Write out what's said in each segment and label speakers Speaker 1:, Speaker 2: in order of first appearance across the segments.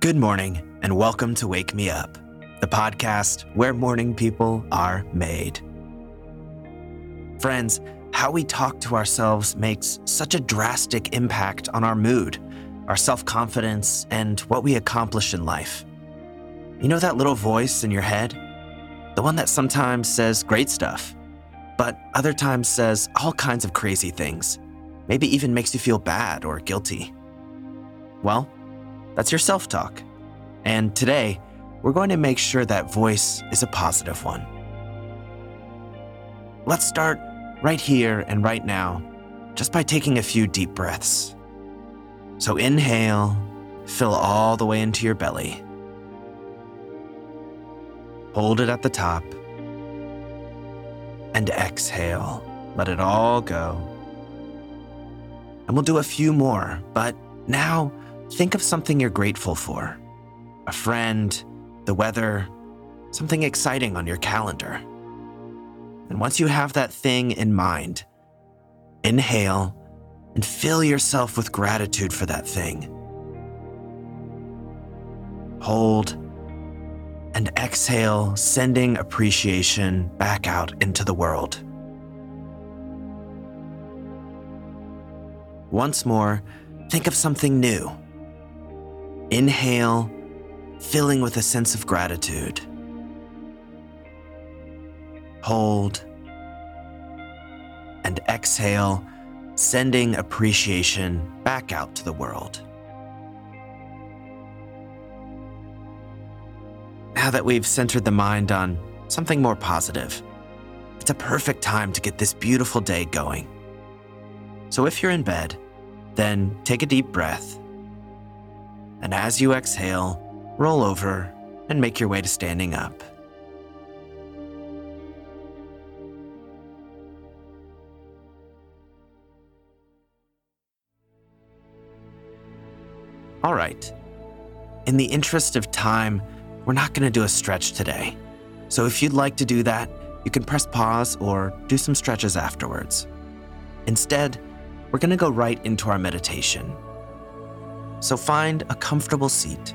Speaker 1: Good morning, and welcome to Wake Me Up, the podcast where morning people are made. Friends, how we talk to ourselves makes such a drastic impact on our mood, our self confidence, and what we accomplish in life. You know that little voice in your head? The one that sometimes says great stuff, but other times says all kinds of crazy things, maybe even makes you feel bad or guilty. Well, that's your self talk. And today, we're going to make sure that voice is a positive one. Let's start right here and right now, just by taking a few deep breaths. So inhale, fill all the way into your belly. Hold it at the top. And exhale, let it all go. And we'll do a few more, but now think of something you're grateful for a friend, the weather, something exciting on your calendar. And once you have that thing in mind, inhale and fill yourself with gratitude for that thing. Hold and exhale, sending appreciation back out into the world. Once more, think of something new. Inhale filling with a sense of gratitude. Hold and exhale, sending appreciation back out to the world. Now that we've centered the mind on something more positive, it's a perfect time to get this beautiful day going. So if you're in bed, then take a deep breath. And as you exhale, roll over, and make your way to standing up. All right. In the interest of time, we're not going to do a stretch today. So if you'd like to do that, you can press pause or do some stretches afterwards. Instead, we're going to go right into our meditation. So find a comfortable seat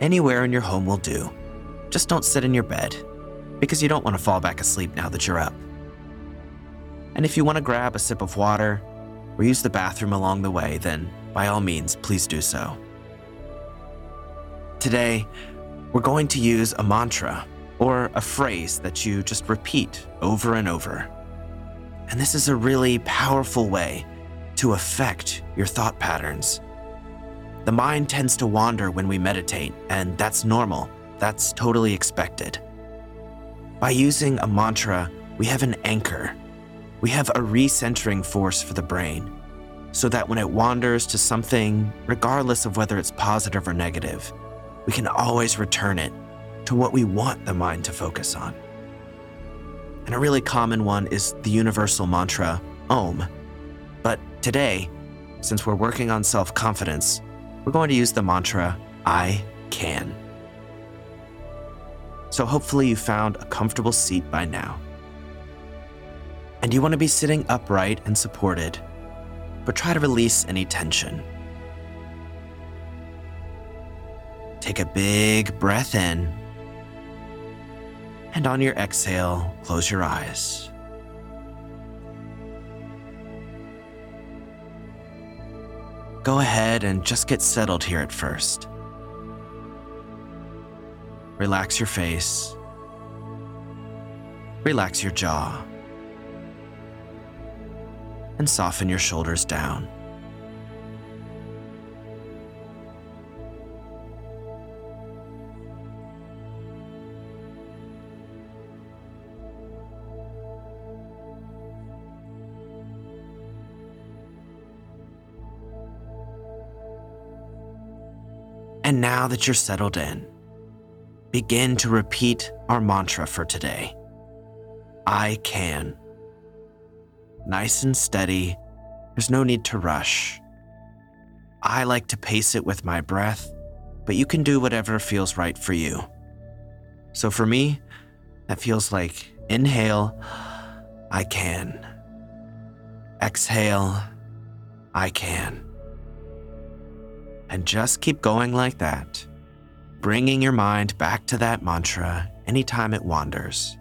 Speaker 1: Anywhere in your home will do. Just don't sit in your bed, because you don't want to fall back asleep now that you're up. And if you want to grab a sip of water or use the bathroom along the way, then by all means, please do so. Today, we're going to use a mantra or a phrase that you just repeat over and over. And this is a really powerful way to affect your thought patterns the mind tends to wander when we meditate, and that's normal. That's totally expected. By using a mantra, we have an anchor. We have a recentering force for the brain, so that when it wanders to something, regardless of whether it's positive or negative, we can always return it to what we want the mind to focus on. And a really common one is the universal mantra, Om. But today, since we're working on self confidence, we're going to use the mantra, I can. So hopefully you found a comfortable seat by now. And you want to be sitting upright and supported, but try to release any tension. Take a big breath in, and on your exhale, close your eyes. Go ahead and just get settled here at first. Relax your face. Relax your jaw. And soften your shoulders down. And now that you're settled in, begin to repeat our mantra for today I can. Nice and steady, there's no need to rush. I like to pace it with my breath, but you can do whatever feels right for you. So for me, that feels like inhale, I can. Exhale, I can and just keep going like that bringing your mind back to that mantra anytime it wanders.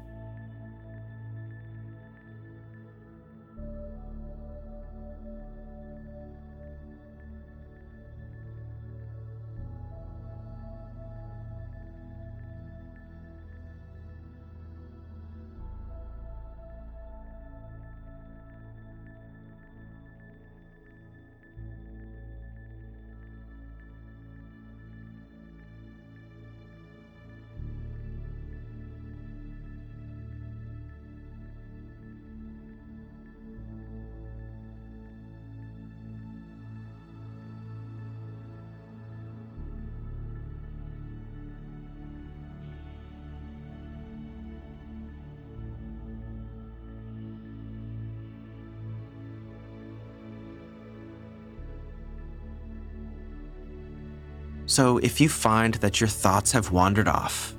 Speaker 1: So if you find that your thoughts have wandered off,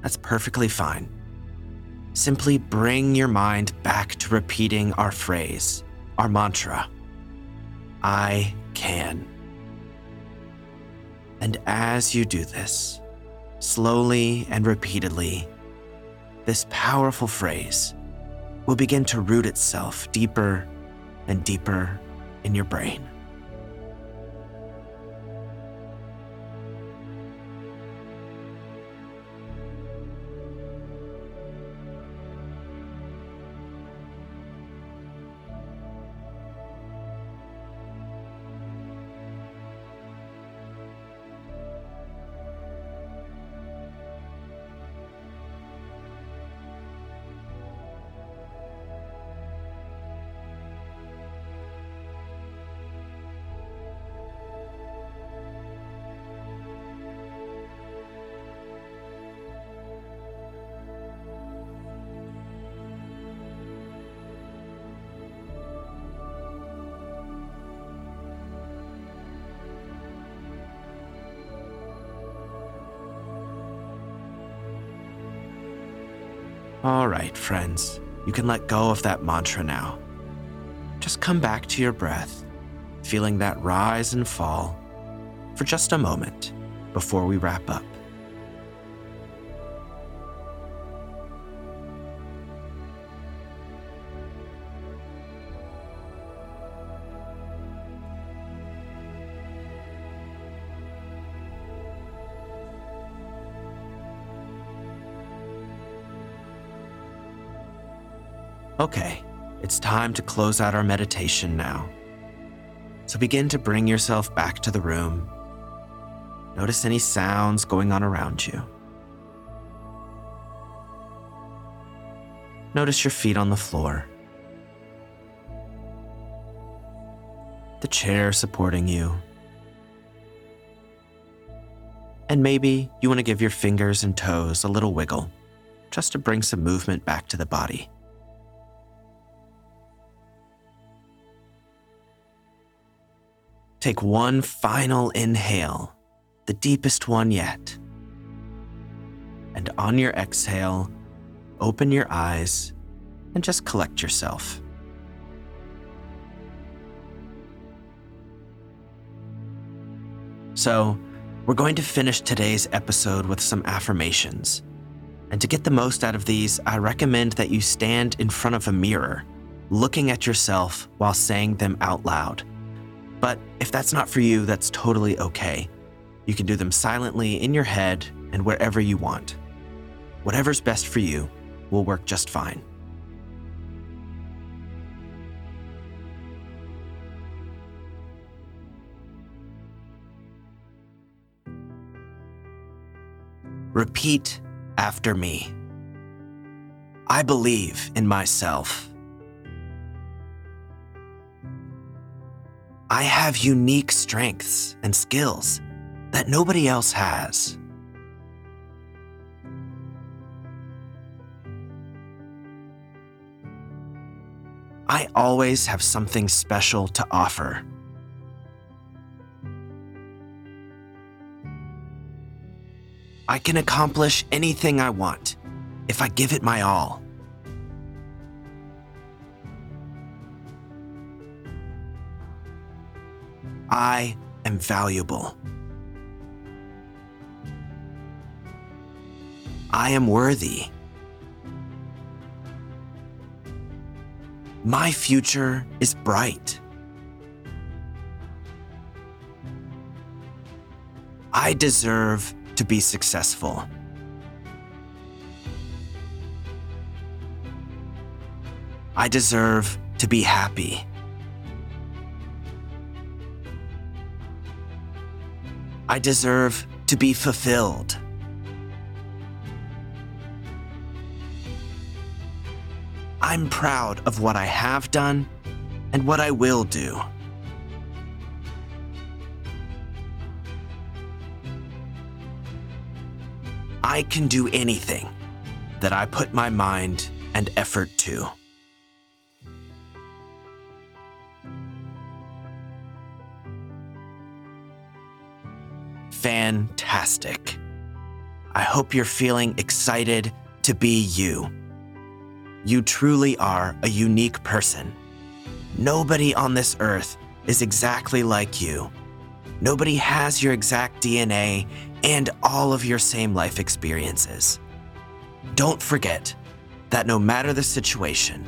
Speaker 1: that's perfectly fine. Simply bring your mind back to repeating our phrase, our mantra I can. And as you do this, slowly and repeatedly, this powerful phrase will begin to root itself deeper and deeper in your brain. All right, friends, you can let go of that mantra now. Just come back to your breath, feeling that rise and fall for just a moment before we wrap up. Okay, it's time to close out our meditation now. So begin to bring yourself back to the room. Notice any sounds going on around you. Notice your feet on the floor, the chair supporting you. And maybe you want to give your fingers and toes a little wiggle just to bring some movement back to the body. Take one final inhale, the deepest one yet. And on your exhale, open your eyes and just collect yourself. So, we're going to finish today's episode with some affirmations. And to get the most out of these, I recommend that you stand in front of a mirror, looking at yourself while saying them out loud. But if that's not for you, that's totally okay. You can do them silently in your head and wherever you want. Whatever's best for you will work just fine. Repeat after me. I believe in myself. I have unique strengths and skills that nobody else has. I always have something special to offer. I can accomplish anything I want if I give it my all. I am valuable. I am worthy. My future is bright. I deserve to be successful. I deserve to be happy. I deserve to be fulfilled. I'm proud of what I have done and what I will do. I can do anything that I put my mind and effort to. Fantastic. I hope you're feeling excited to be you. You truly are a unique person. Nobody on this earth is exactly like you. Nobody has your exact DNA and all of your same life experiences. Don't forget that no matter the situation,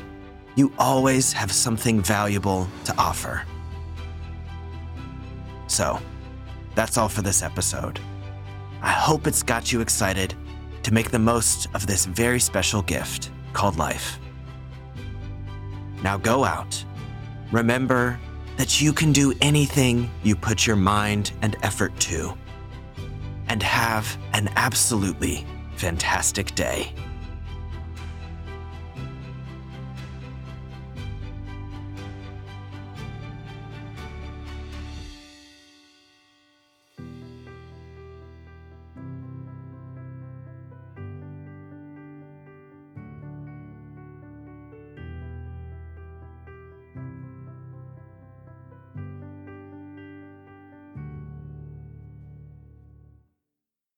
Speaker 1: you always have something valuable to offer. So, that's all for this episode. I hope it's got you excited to make the most of this very special gift called life. Now go out. Remember that you can do anything you put your mind and effort to. And have an absolutely fantastic day.